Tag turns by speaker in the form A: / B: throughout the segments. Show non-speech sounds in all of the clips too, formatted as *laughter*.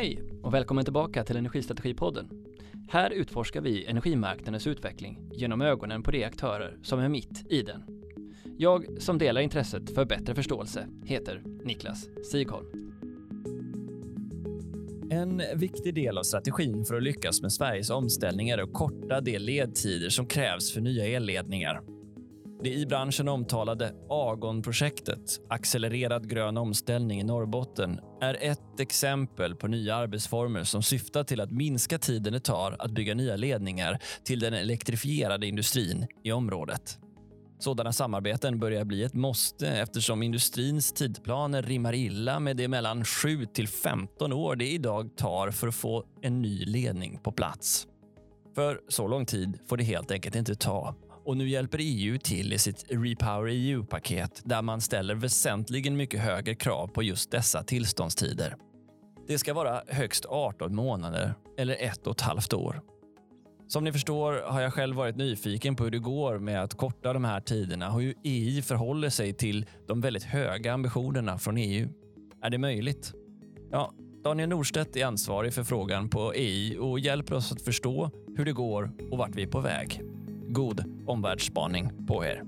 A: Hej och välkommen tillbaka till Energistrategipodden. Här utforskar vi energimarknadens utveckling genom ögonen på de aktörer som är mitt i den. Jag som delar intresset för bättre förståelse heter Niklas Sigholm. En viktig del av strategin för att lyckas med Sveriges omställning är att korta de ledtider som krävs för nya elledningar. Det i branschen omtalade Agon-projektet, Accelererad grön omställning i Norrbotten, är ett exempel på nya arbetsformer som syftar till att minska tiden det tar att bygga nya ledningar till den elektrifierade industrin i området. Sådana samarbeten börjar bli ett måste eftersom industrins tidplaner rimmar illa med det mellan 7 till 15 år det idag tar för att få en ny ledning på plats. För så lång tid får det helt enkelt inte ta och nu hjälper EU till i sitt Repower EU-paket där man ställer väsentligen mycket högre krav på just dessa tillståndstider. Det ska vara högst 18 månader eller ett och ett halvt år. Som ni förstår har jag själv varit nyfiken på hur det går med att korta de här tiderna och hur EU förhåller sig till de väldigt höga ambitionerna från EU. Är det möjligt? Ja, Daniel Norstedt är ansvarig för frågan på EU och hjälper oss att förstå hur det går och vart vi är på väg god omvärldsspaning på er.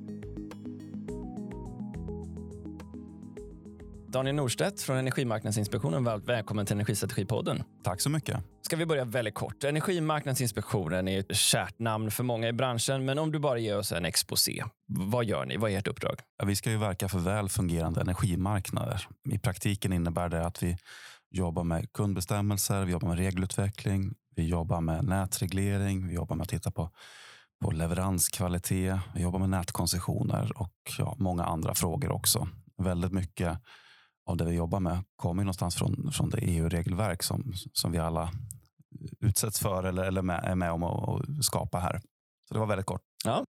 A: Daniel Norstedt från Energimarknadsinspektionen, varmt välkommen till Energistrategipodden.
B: Tack så mycket.
A: Ska vi börja väldigt kort. Energimarknadsinspektionen är ett kärt namn för många i branschen, men om du bara ger oss en exposé. Vad gör ni? Vad är ert uppdrag?
B: Ja, vi ska ju verka för väl fungerande energimarknader. I praktiken innebär det att vi jobbar med kundbestämmelser, vi jobbar med regelutveckling, vi jobbar med nätreglering, vi jobbar med att titta på på leveranskvalitet. Vi jobbar med nätkoncessioner och ja, många andra frågor också. Väldigt mycket av det vi jobbar med kommer någonstans från, från det EU-regelverk som, som vi alla utsätts för eller, eller med, är med om att skapa här. Så det var väldigt kort.
A: Ja,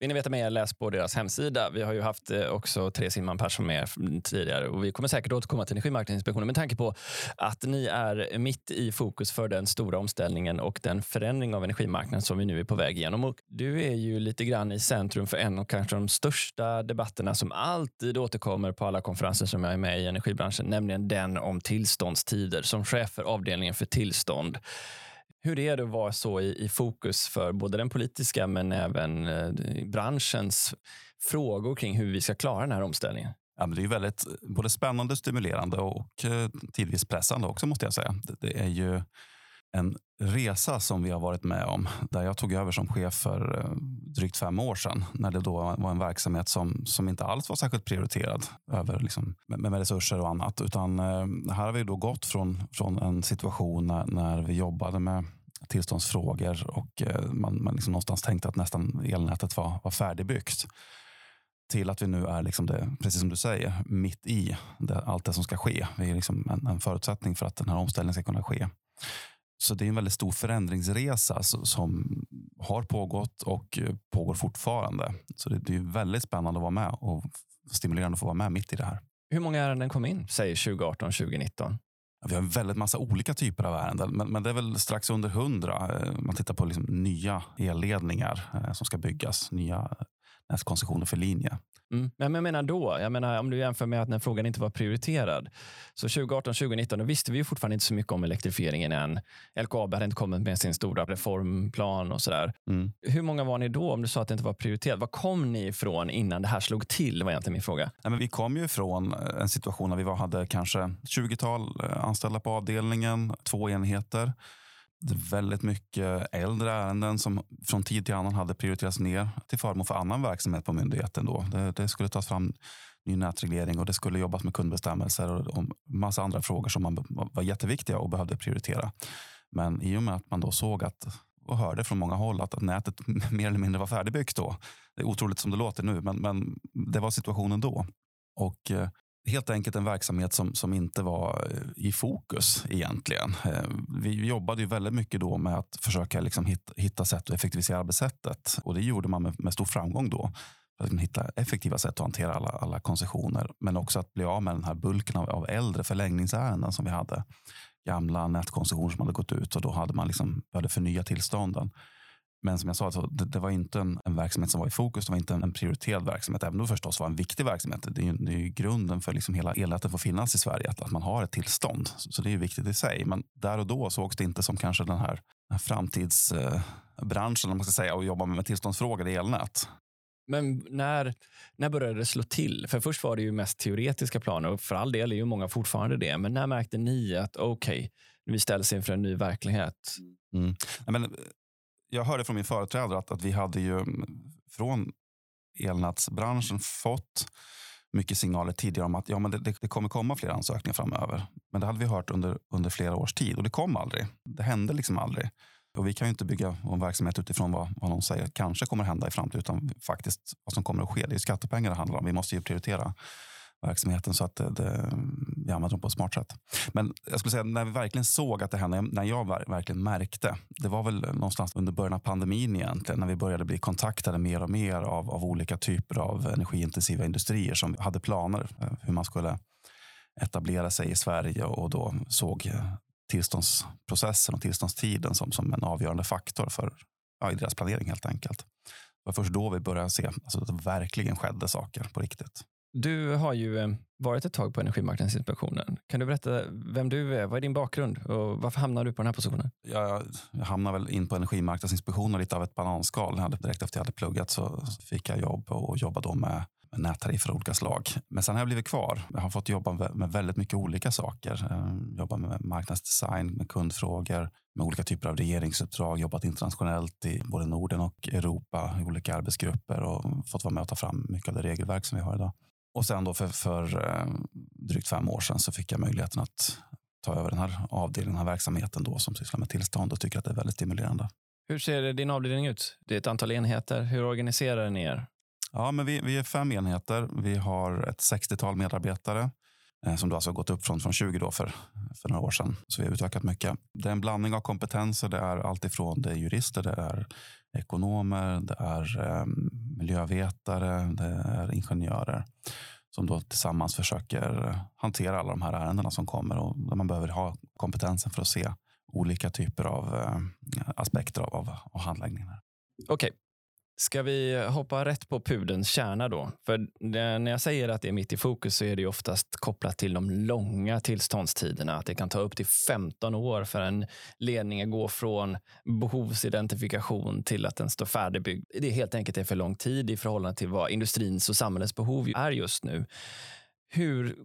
A: vill ni veta mer, läs på deras hemsida. Vi har ju haft eh, också Therese simman Persson med tidigare och vi kommer säkert återkomma till Energimarknadsinspektionen med tanke på att ni är mitt i fokus för den stora omställningen och den förändring av energimarknaden som vi nu är på väg igenom. Och du är ju lite grann i centrum för en av kanske de största debatterna som alltid återkommer på alla konferenser som jag är med i energibranschen, nämligen den om tillståndstider. Som chef för avdelningen för tillstånd hur är det att vara så i, i fokus för både den politiska men även eh, branschens frågor kring hur vi ska klara den här omställningen?
B: Ja, men det är väldigt eh, både spännande, stimulerande och eh, tidvis pressande också måste jag säga. Det, det, är ju en resa som vi har varit med om där jag tog över som chef för eh, drygt fem år sedan när det då var en verksamhet som, som inte alls var särskilt prioriterad över liksom, med, med resurser och annat. Utan eh, här har vi då gått från, från en situation när, när vi jobbade med tillståndsfrågor och eh, man, man liksom någonstans tänkte att nästan elnätet var, var färdigbyggt till att vi nu är, liksom det, precis som du säger, mitt i det, allt det som ska ske. Vi är liksom en, en förutsättning för att den här omställningen ska kunna ske. Så det är en väldigt stor förändringsresa som har pågått och pågår fortfarande. Så det är väldigt spännande att vara med och stimulerande att få vara med mitt i det här.
A: Hur många ärenden kom in, säg 2018, 2019?
B: Vi har en väldigt massa olika typer av ärenden, men, men det är väl strax under hundra. Eh, man tittar på liksom nya elledningar eh, som ska byggas, nya nätkoncessioner för linje.
A: Mm. Men jag menar då, jag menar om du jämför med att när frågan inte var prioriterad. Så 2018, 2019, då visste vi ju fortfarande inte så mycket om elektrifieringen än. LKAB hade inte kommit med sin stora reformplan och sådär. Mm. Hur många var ni då om du sa att det inte var prioriterat? Var kom ni ifrån innan det här slog till? var egentligen min fråga.
B: Nej, men vi kom ju ifrån eh, en situation där vi var, hade kanske 20-tal eh, anställda på avdelningen, två enheter väldigt mycket äldre ärenden som från tid till annan hade prioriterats ner till förmån för annan verksamhet på myndigheten. Då. Det, det skulle tas fram ny nätreglering och det skulle jobbas med kundbestämmelser och, och massa andra frågor som man, var jätteviktiga och behövde prioritera. Men i och med att man då såg att och hörde från många håll att, att nätet *laughs* mer eller mindre var färdigbyggt då. Det är otroligt som det låter nu, men, men det var situationen då. Och eh, helt enkelt en verksamhet som, som inte var eh, i fokus egentligen. Eh, vi jobbade ju väldigt mycket då med att försöka liksom hitta, hitta sätt att effektivisera arbetssättet och det gjorde man med, med stor framgång då. För att hitta effektiva sätt att hantera alla, alla koncessioner, men också att bli av med den här bulken av, av äldre förlängningsärenden som vi hade. Gamla nätkoncessioner som hade gått ut och då hade man liksom behövde förnya tillstånden. Men som jag sa, så det, det var inte en, en, verksamhet som var i fokus. Det var inte en, en prioriterad verksamhet. Även om det förstås var en viktig verksamhet. Det är ju, det är ju grunden för liksom hela elnätet får finnas i Sverige. Att, att man har ett tillstånd. Så, så, det är ju viktigt i sig. Men där och då sågs det inte som kanske den här, framtidsbranschen, eh, man ska säga, och jobba med tillståndsfrågor i elnät.
A: Men när, när började det slå till? För först var det ju mest teoretiska planer och för all del är ju många fortfarande det. Men när märkte ni att okej, okay, vi ställs inför en ny verklighet?
B: Mm. Men, jag hörde från min företrädare att, att vi hade ju mm, från elnätsbranschen fått mycket signaler tidigare om att ja, men det, det, kommer komma fler ansökningar framöver. Men det hade vi hört under, under flera års tid och det kom aldrig. Det hände liksom aldrig. Och vi kan ju inte bygga vår verksamhet utifrån vad, vad någon säger kanske kommer hända i framtiden, utan faktiskt vad som kommer att ske. Det är skattepengar det handlar om. Vi måste ju prioritera verksamheten så att det, det, vi använder dem på ett smart sätt. Men jag skulle säga när vi verkligen såg att det hände, när jag verkligen märkte, det var väl någonstans under början av pandemin egentligen, när vi började bli kontaktade mer och mer av, av olika typer av energiintensiva industrier som hade planer eh, hur man skulle etablera sig i Sverige och då såg tillståndsprocessen och tillståndstiden som, som en avgörande faktor för ja, i deras planering helt enkelt. Det var först då vi började se alltså, att det verkligen skedde saker på riktigt.
A: Du har ju eh, varit ett tag på Energimarknadsinspektionen. Kan du berätta vem du är? Vad är din bakgrund och varför hamnade du på den här positionen?
B: Jag, jag hamnade väl in på Energimarknadsinspektionen lite av ett bananskal. Direkt efter jag hade pluggat så fick jag jobb och jobbade då med nättariffer av olika slag. Men sen har jag blivit kvar. Jag har fått jobba med väldigt mycket olika saker. Ehm, jobba med marknadsdesign, med kundfrågor, med olika typer av regeringsuppdrag, jobbat internationellt i både Norden och Europa i olika arbetsgrupper och fått vara med och ta fram mycket av det regelverk som vi har idag. Och sen då för, för eh, drygt fem år sedan så fick jag möjligheten att ta över den här avdelningen, den här verksamheten då som sysslar med tillstånd och tycker att det är väldigt stimulerande.
A: Hur ser din avdelning ut? Det är ett antal enheter. Hur organiserar ni er?
B: Ja, men vi, vi är fem enheter. Vi har ett 60-tal medarbetare eh, som då alltså gått upp från, från 20 då för, för några år sedan. Så vi har utökat mycket. Det är en blandning av kompetenser. Det är alltifrån det är jurister, det är ekonomer, det är eh, miljövetare, det är ingenjörer som då tillsammans försöker hantera alla de här ärendena som kommer och där man behöver ha kompetensen för att se olika typer av eh, aspekter av, av, av handläggningen.
A: Okej, Ska vi hoppa rätt på pudens kärna då? För när jag säger att det är mitt i fokus så är det oftast kopplat till de långa tillståndstiderna. Att det kan ta upp till 15 år för en ledning att gå från behovsidentifikation till att den står färdigbyggd. Det är helt enkelt är för lång tid i förhållande till vad industrins och samhällets behov är just nu. Hur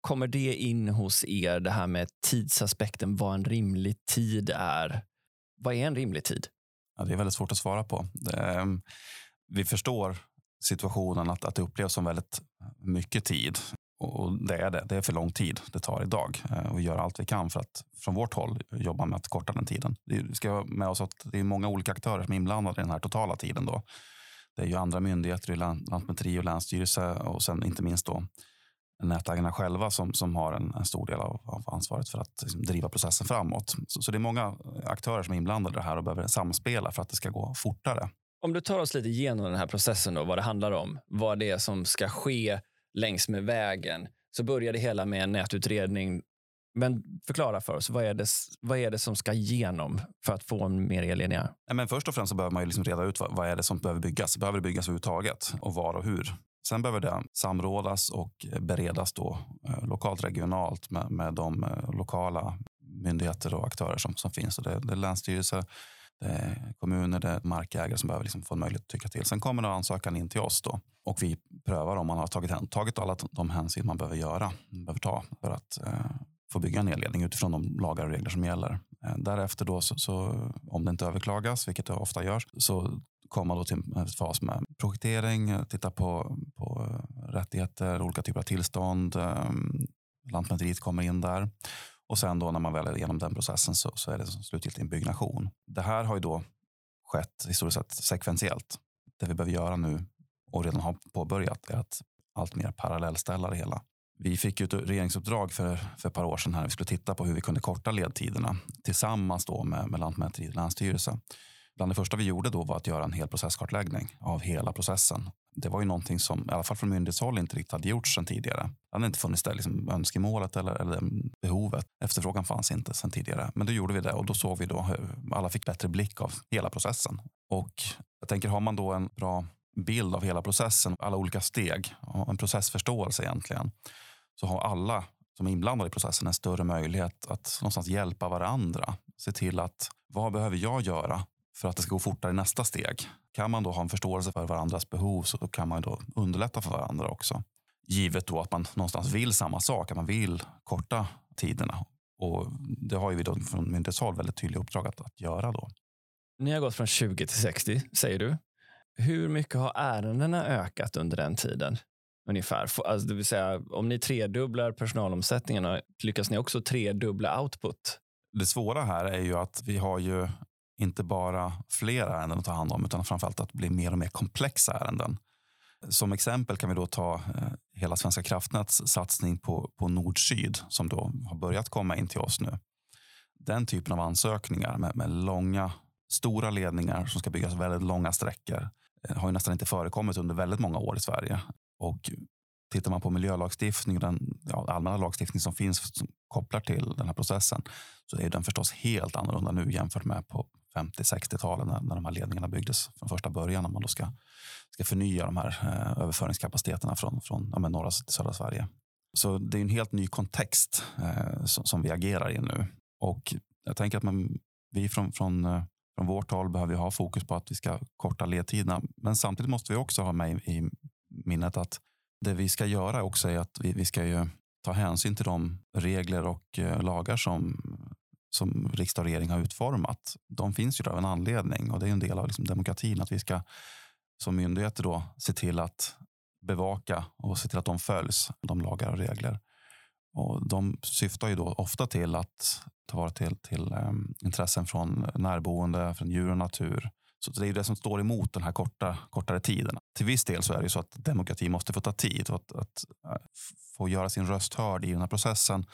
A: kommer det in hos er, det här med tidsaspekten, vad en rimlig tid är? Vad är en rimlig tid?
B: Ja, det är väldigt svårt att svara på. Det, ehm, vi förstår situationen att, att det upplevs som väldigt mycket tid. Och det är det. Det är för lång tid det tar idag. Eh, och vi gör allt vi kan för att från vårt håll jobba med att korta den tiden. Vi ska ha med oss att det är många olika aktörer som är inblandade i den här totala tiden. Då. Det är ju andra myndigheter, Lantmäteri och Länsstyrelse och sen inte minst då nätägarna själva som, som har en, en stor del av, av, ansvaret för att liksom, driva processen framåt. Så, så, det är många aktörer som är inblandade i det här och behöver samspela för att det ska gå fortare.
A: Om du tar oss lite igenom den här processen, då, vad det handlar om, vad det är som ska ske längs med vägen, så börjar det hela med en nätutredning. Men förklara för oss, vad är det, vad är det som ska igenom för att få en mer elledningar?
B: Men först och främst så behöver man ju liksom reda ut vad, vad är det som behöver byggas. Behöver det byggas överhuvudtaget och var och hur? Sen behöver det samrådas och beredas då eh, lokalt, regionalt med, med de eh, lokala myndigheter och aktörer som, som finns. Så det, det är länsstyrelse, det är kommuner, det är markägare som behöver liksom få en möjlighet att tycka till. Sen kommer då ansökan in till oss då och vi prövar om man har tagit, tagit alla de hänsyn man behöver göra, behöver ta för att eh, få bygga en elledning utifrån de lagar och regler som gäller. Eh, därefter då så, så, om det inte överklagas, vilket det ofta görs, så komma då till en fas med projektering, titta på, på eh, rättigheter, olika typer av tillstånd. Eh, Lantmäteriet kommer in där. Och sen då när man väl är igenom den processen så, så är det slutgiltigt en byggnation. Det här har ju då skett historiskt sett sekventiellt. Det vi behöver göra nu och redan har påbörjat är att allt mer parallellställa det hela. Vi fick ju ett regeringsuppdrag för, för ett par år sedan här. Vi skulle titta på hur vi kunde korta ledtiderna tillsammans då med, med Lantmäteriet och Länsstyrelsen. Bland det första vi gjorde då var att göra en hel processkartläggning av hela processen. Det var ju någonting som i alla fall från myndighetshåll inte riktigt hade gjorts sedan tidigare. Det hade inte funnits där liksom önskemålet eller, eller behovet. Efterfrågan fanns inte sedan tidigare. Men då gjorde vi det och då såg vi då hur alla fick bättre blick av hela processen. Och jag tänker, har man då en bra bild av hela processen, alla olika steg, en processförståelse egentligen, så har alla som är inblandade i processen en större möjlighet att någonstans hjälpa varandra. Se till att vad behöver jag göra för att det ska gå fortare i nästa steg? Kan man då ha en förståelse för varandras behov så då kan man då underlätta för varandra också. Givet då att man någonstans vill samma sak, att man vill korta tiderna. Och det har ju vi då från myndighetshåll väldigt tydliga uppdrag att, att göra då.
A: Ni har gått från 20 till 60, säger du. Hur mycket har ärendena ökat under den tiden? Ungefär. Alltså, det vill säga, om ni tredubblar personalomsättningarna, lyckas ni också tredubbla output?
B: Det svåra här är ju att vi har ju inte bara fler ärenden att ta hand om, utan framförallt att bli mer och mer komplexa ärenden. Som exempel kan vi då ta eh, hela Svenska kraftnäts satsning på, på nord-syd som då har börjat komma in till oss nu. Den typen av ansökningar med, med långa, stora ledningar som ska byggas väldigt långa sträckor eh, har ju nästan inte förekommit under väldigt många år i Sverige. Och tittar man på miljölagstiftning, den ja, allmänna lagstiftning som finns som kopplar till den här processen, så är den förstås helt annorlunda nu jämfört med på 50-60-talen när, när de här ledningarna byggdes från första början. När man då ska, ska förnya de här eh, överföringskapaciteterna från, från ja, norra till södra Sverige. Så det är en helt ny kontext eh, som, som, vi agerar i nu. Och jag tänker att man, vi från, från, eh, från vårt håll behöver ha fokus på att vi ska korta ledtiderna. Men samtidigt måste vi också ha med i, i minnet att det vi ska göra också är att vi, vi ska ju ta hänsyn till de regler och eh, lagar som, som riksdag och regering har utformat. De finns ju av en anledning och det är en del av liksom demokratin att vi ska som myndigheter då se till att bevaka och se till att de följs, de lagar och regler. Och de syftar ju då ofta till att ta vara till, till um, intressen från närboende, från djur och natur så det är ju det som står emot den här korta, kortare tiden. Till viss del så är det ju så att demokrati måste få ta tid. Och att, att eh, få göra sin röst hörd i den här processen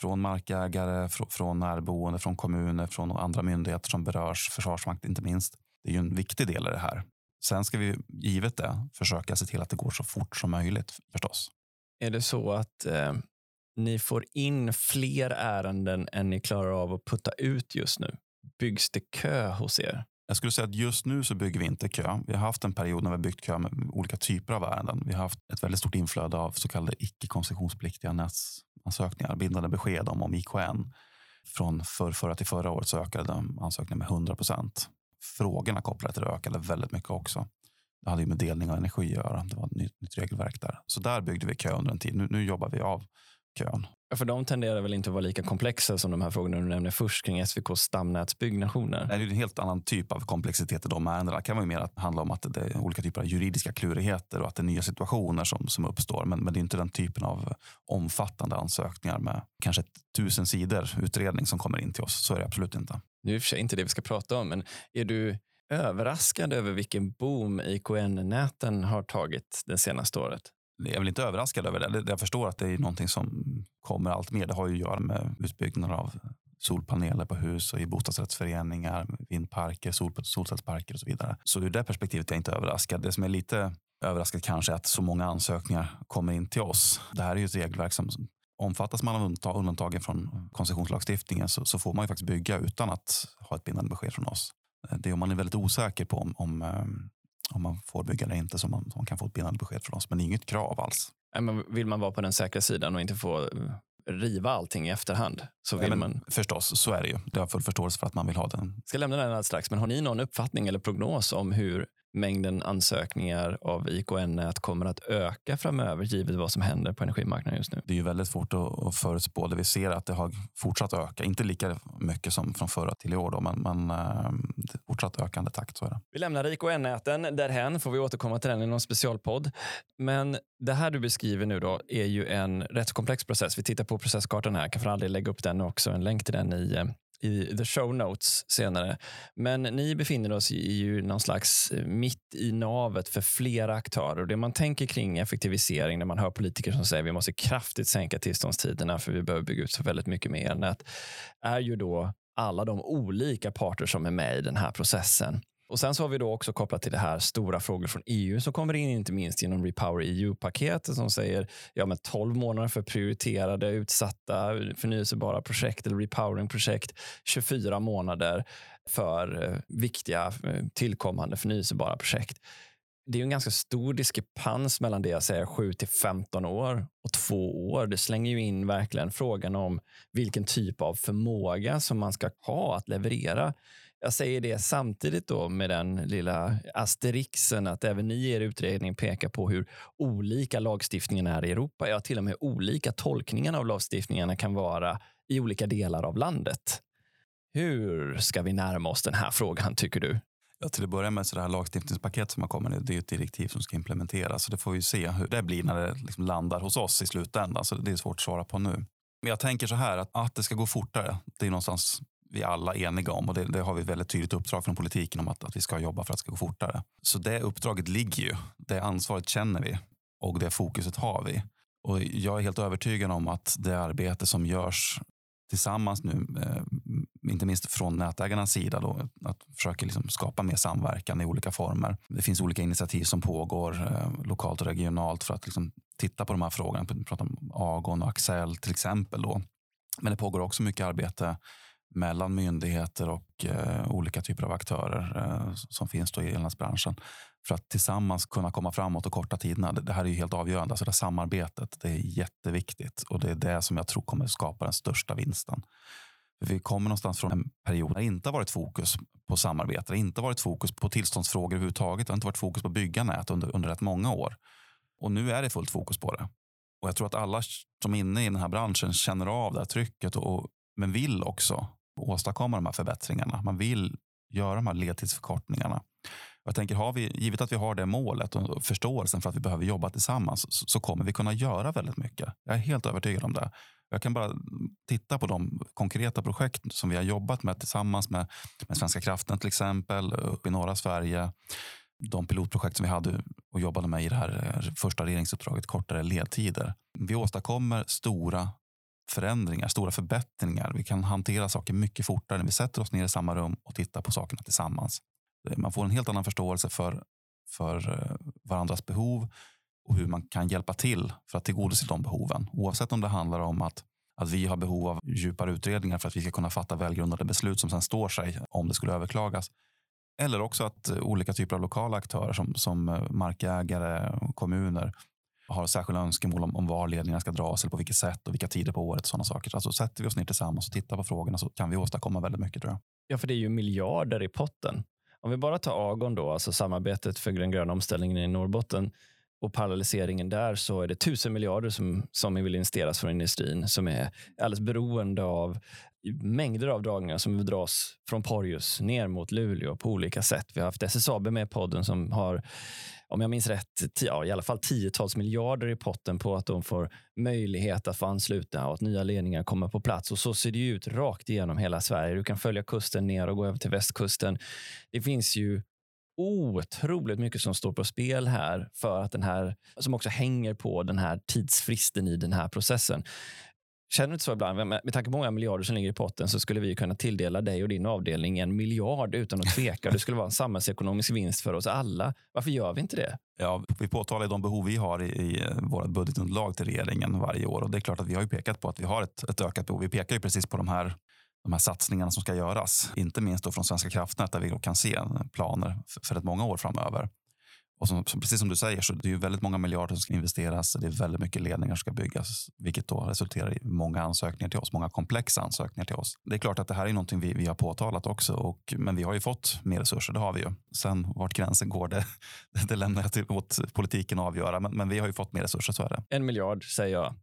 B: från markägare, från närboende, från kommuner, från andra myndigheter som berörs, Försvarsmakt inte minst. Det är ju en viktig del i det här. Sen ska vi givet det försöka se till att det går så fort som möjligt förstås.
A: Är det så att eh, ni får in fler ärenden än ni klarar av att putta ut just nu? Byggs det kö hos er?
B: Jag skulle säga att just nu så bygger vi inte kö. Vi har haft en period när vi har byggt kö med olika typer av ärenden. Vi har haft ett väldigt stort inflöde av så kallade icke koncessionspliktiga nätsansökningar, bindande besked om, om IKN. Från för, förra till förra året så ökade ansökningarna med 100 procent. Frågorna kopplade till det ökade väldigt mycket också. Det hade ju med delning av energi att göra. Det var ett nytt, nytt regelverk där. Så där byggde vi kö under en tid. Nu, nu jobbar vi av kön.
A: Ja, för de tenderar väl inte att vara lika komplexa som de här frågorna du nämnde först kring SVKs stamnätsbyggnationer?
B: Nej, det är en helt annan typ av komplexitet i de ärendena. Det kan vara mer att handla om att det är olika typer av juridiska klurigheter och att det är nya situationer som, som uppstår. Men, men det är inte den typen av omfattande ansökningar med kanske tusen sidor utredning som kommer in till oss. Så är det absolut inte.
A: Det är för sig inte det vi ska prata om, men är du överraskad över vilken boom IKN-näten har tagit det senaste året?
B: Jag är väl inte överraskad över det. Jag förstår att det är någonting som kommer allt mer. Det har ju att göra med utbyggnad av solpaneler på hus och i bostadsrättsföreningar, vindparker, sol, solcellsparker och så vidare. Så ur det perspektivet är jag inte överraskad. Det som är lite överraskad kanske är att så många ansökningar kommer in till oss. Det här är ju ett regelverk som omfattas man av undantagen från koncessionslagstiftningen så, så, får man ju faktiskt bygga utan att ha ett bindande besked från oss. Det är om man är väldigt osäker på om, om eh, om man får bygga eller inte så man, man kan få ett bindande besked från oss. Men det är inget krav alls.
A: Men vill man vara på den säkra sidan och inte få eh, riva allting i efterhand så vill ja, man...
B: Förstås, så är det ju. Det har full förståelse för att man vill ha den.
A: Jag ska lämna den alldeles strax, men har ni någon uppfattning eller prognos om hur mängden ansökningar av IKN-nät kommer att öka framöver givet vad som händer på energimarknaden just nu?
B: Det är ju väldigt svårt att förutspå. Det vi ser att det har fortsatt öka. Inte lika mycket som från förra till i år, då, men, men äh, fortsatt ökande takt. Så är det.
A: Vi lämnar IKN-näten därhen, får vi återkomma till den i någon specialpodd. Men det här du beskriver nu då är ju en rätt komplex process. Vi tittar på processkartan här, kan för aldrig lägga upp den också, en länk till den i eh, i the show notes senare. Men ni befinner oss i ju någon slags eh, mitt i navet för flera aktörer. det man tänker kring effektivisering när man hör politiker som säger att vi måste kraftigt sänka tillståndstiderna för vi behöver bygga ut så väldigt mycket mer elnät är ju då alla de olika parter som är med i den här processen. Och Sen så har vi då också kopplat till det här stora frågor från EU som kommer in, inte minst genom Repower EU-paketet som säger ja, men 12 månader för prioriterade, utsatta, förnyelsebara projekt eller repowering-projekt, 24 månader för eh, viktiga eh, tillkommande förnyelsebara projekt. Det är en ganska stor diskrepans mellan det jag säger 7 till 15 år och två år. Det slänger ju in verkligen frågan om vilken typ av förmåga som man ska ha att leverera. Jag säger det samtidigt då med den lilla asterixen att även ni i er utredning pekar på hur olika lagstiftningen är i Europa. Ja, till och med olika tolkningarna av lagstiftningarna kan vara i olika delar av landet. Hur ska vi närma oss den här frågan, tycker du?
B: Ja, till att börja med så det här lagstiftningspaketet som har kommit, det är ett direktiv som ska implementeras. Så det får vi se hur det blir när det liksom landar hos oss i slutändan. Så det är svårt att svara på nu. Men jag tänker så här att, att det ska gå fortare, det är någonstans vi alla eniga om och det, det, har vi väldigt tydligt uppdrag från politiken om att, att vi ska jobba för att det ska gå fortare. Så det uppdraget ligger ju. Det ansvaret känner vi och det fokuset har vi. Och jag är helt övertygad om att det arbete som görs tillsammans nu, eh, inte minst från nätägarnas sida, då, att försöka liksom skapa mer samverkan i olika former. Det finns olika initiativ som pågår eh, lokalt och regionalt för att liksom titta på de här frågorna. Vi pratar om Agon och Axel till exempel. Då. Men det pågår också mycket arbete mellan myndigheter och eh, olika typer av aktörer eh, som finns då i elnätsbranschen för att tillsammans kunna komma framåt och korta tiderna. Det, det här är ju helt avgörande. Alltså det samarbetet det är jätteviktigt och det är det som jag tror kommer skapa den största vinsten. Vi kommer någonstans från en period där det inte har varit fokus på samarbete, det har inte varit fokus på tillståndsfrågor överhuvudtaget. Det har inte varit fokus på att bygga nät under, under rätt många år. Och nu är det fullt fokus på det. Och jag tror att alla som är inne i den här branschen känner av det här trycket och, men vill också åstadkomma de här förbättringarna. Man vill göra de här ledtidsförkortningarna. Jag tänker, har vi, givet att vi har det målet och förståelsen för att vi behöver jobba tillsammans så, så kommer vi kunna göra väldigt mycket. Jag är helt övertygad om det. Jag kan bara titta på de konkreta projekt som vi har jobbat med tillsammans med, med Svenska kraften till exempel, uppe i norra Sverige. De pilotprojekt som vi hade och jobbade med i det här eh, första regeringsuppdraget, kortare ledtider. Vi åstadkommer stora förändringar, stora förbättringar. Vi kan hantera saker mycket fortare när vi sätter oss ner i samma rum och tittar på sakerna tillsammans. Eh, man får en helt annan förståelse för, för eh, varandras behov och hur man kan hjälpa till för att tillgodose de behoven. Oavsett om det handlar om att, att vi har behov av djupare utredningar för att vi ska kunna fatta välgrundade beslut som sen står sig om det skulle överklagas. Eller också att eh, olika typer av lokala aktörer som, som markägare och kommuner har särskilda önskemål om, om var ledningarna ska dras eller på vilket sätt och vilka tider på året. och sådana saker. Alltså sätter vi oss ner tillsammans och tittar på frågorna så kan vi åstadkomma väldigt mycket tror jag.
A: Ja, för det är ju miljarder i potten. Om vi bara tar Agon då, alltså samarbetet för den gröna omställningen i Norrbotten och paralyseringen där så är det tusen miljarder som, som vill investeras från industrin som är alldeles beroende av mängder av dragningar som vill dras från Porjus ner mot Luleå på olika sätt. Vi har haft SSAB med i podden som har om jag minns rätt, ja, i alla fall tiotals miljarder i potten på att de får möjlighet att få ansluta och att nya ledningar kommer på plats. Och så ser det ut rakt igenom hela Sverige. Du kan följa kusten ner och gå över till västkusten. Det finns ju otroligt mycket som står på spel här för att den här, som också hänger på den här tidsfristen i den här processen. Känner du inte så ibland? Med, med tanke på många miljarder som ligger i potten så skulle vi kunna tilldela dig och din avdelning en miljard utan att tveka. Det skulle vara en samhällsekonomisk vinst för oss alla. Varför gör vi inte det?
B: Ja, vi påtalar de behov vi har i, i vårt budgetunderlag till regeringen varje år. Och det är klart att vi har pekat på att vi har ett, ett ökat behov. Vi pekar ju precis på de här de här satsningarna som ska göras. Inte minst då från Svenska kraftnät där vi kan se planer för, för ett många år framöver. Och som, precis som du säger så det är väldigt många miljarder som ska investeras. Det är väldigt mycket ledningar som ska byggas, vilket då resulterar i många ansökningar till oss, många komplexa ansökningar till oss. Det är klart att det här är någonting vi, vi har påtalat också, och, men vi har ju fått mer resurser, det har vi ju. Sen vart gränsen går, det, *laughs* det lämnar jag till, åt politiken att avgöra, men, men vi har ju fått mer resurser, så är det.
A: En miljard säger jag.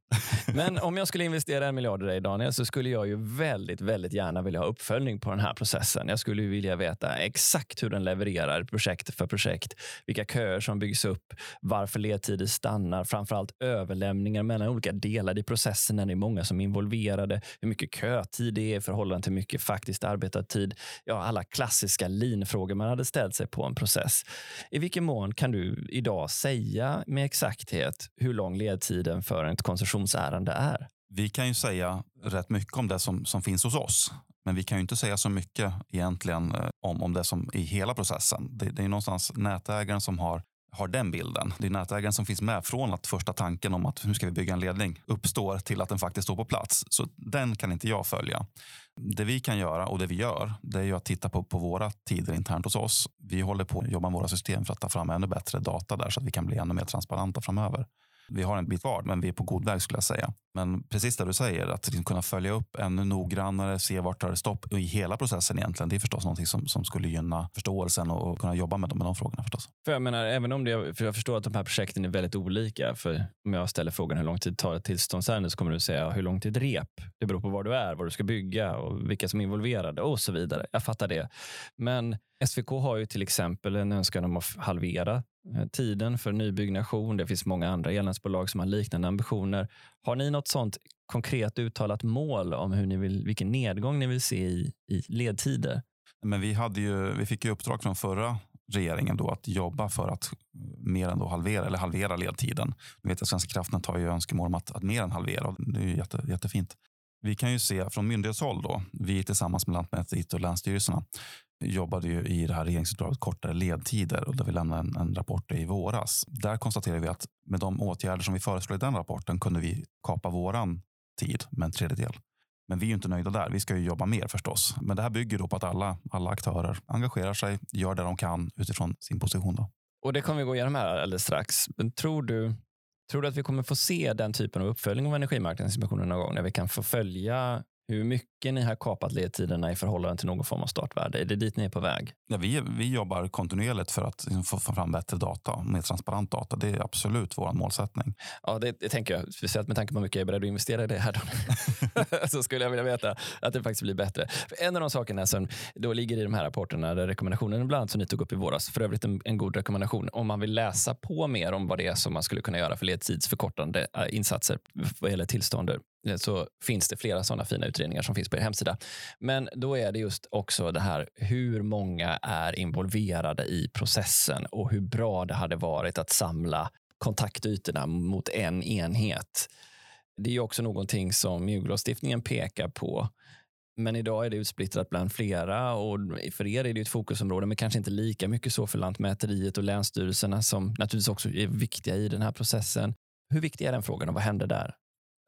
A: Men om jag skulle investera en miljard i dig, Daniel, så skulle jag ju väldigt, väldigt gärna vilja ha uppföljning på den här processen. Jag skulle vilja veta exakt hur den levererar projekt för projekt, vilka köer köer som byggs upp, varför ledtider stannar, framförallt överlämningar mellan olika delar i processen när det är många som är involverade, hur mycket kötid det är i förhållande till mycket faktiskt arbetad tid. Ja, alla klassiska linfrågor man hade ställt sig på en process. I vilken mån kan du idag säga med exakthet hur lång ledtiden för ett koncessionsärende är?
B: Vi kan ju säga rätt mycket om det som, som finns hos oss. Men vi kan ju inte säga så mycket egentligen eh, om, om det som i hela processen. Det, det är någonstans nätägaren som har har den bilden. Det är nätägaren som finns med från att första tanken om att nu ska vi bygga en ledning uppstår till att den faktiskt står på plats. Så den kan inte jag följa. Det vi kan göra och det vi gör, det är ju att titta på, på våra tider internt hos oss. Vi håller på att jobba med våra system för att ta fram ännu bättre data där så att vi kan bli ännu mer transparenta framöver. Vi har en bit kvar, men vi är på god väg skulle jag säga. Men precis det du säger, att liksom kunna följa upp ännu noggrannare, se vart tar det stopp i hela processen egentligen. Det är förstås någonting som, som skulle gynna förståelsen och, och kunna jobba med, med de frågorna förstås.
A: För jag menar, även om det, för jag förstår att de här projekten är väldigt olika. För om jag ställer frågan hur lång tid tar ett tillståndsärende så kommer du säga hur lång tid rep. Det beror på var du är, vad du ska bygga och vilka som är involverade och så vidare. Jag fattar det. Men SVK har ju till exempel en önskan om att halvera Eh, tiden för nybyggnation. Det finns många andra elnätsbolag som har liknande ambitioner. Har ni något sånt konkret uttalat mål om hur ni vill, vilken nedgång ni vill se i, i ledtider?
B: Men vi, hade ju, vi fick ju uppdrag från förra regeringen då att jobba för att mer än då halvera eller halvera ledtiden. Nu vet jag Svenska kraftnät har ju önskemål om att, att mer än halvera och det är ju jätte, jättefint. Vi kan ju se från myndighetshåll då, vi tillsammans med Lantmäteriet och länsstyrelserna jobbade ju i det här regeringsuppdraget kortare ledtider och där vi lämnade en, en rapport i våras. Där konstaterade vi att med de åtgärder som vi föreslår i den rapporten kunde vi kapa våran tid med en tredjedel. Men vi är ju inte nöjda där. Vi ska ju jobba mer förstås. Men det här bygger då på att alla, alla aktörer engagerar sig, gör det de kan utifrån sin position. Då.
A: Och det kommer vi gå igenom här alldeles strax. Men tror du, tror du att vi kommer få se den typen av uppföljning av energimarknadsinspektionen någon gång när vi kan få följa hur mycket ni har kapat ledtiderna i förhållande till någon form av startvärde? Är det dit ni är på väg?
B: Ja, vi, vi jobbar kontinuerligt för att liksom, få, fram bättre data, mer transparent data. Det är absolut vår målsättning.
A: Ja, det, det, tänker jag. Speciellt med tanke på hur mycket jag är beredd att investera i det här. *laughs* så skulle jag vilja veta att det faktiskt blir bättre. För en av de sakerna som då ligger i de här rapporterna, där rekommendationen bland annat som ni tog upp i våras, för övrigt en, en god rekommendation om man vill läsa på mer om vad det är som man skulle kunna göra för ledtidsförkortande äh, insatser vad gäller tillstånd Eh, Eh, så finns det flera sådana fina utredningar som finns på er hemsida. Men då är det just också det här hur många är involverade i processen och hur bra det hade varit att samla kontaktytorna mot en enhet. Det är också någonting som mjuglagstiftningen pekar på. Men idag är det utsplittrat bland flera och för er är det ett fokusområde, men kanske inte lika mycket så för Lantmäteriet och länsstyrelserna som naturligtvis också är viktiga i den här processen. Hur viktig är den frågan och vad händer där?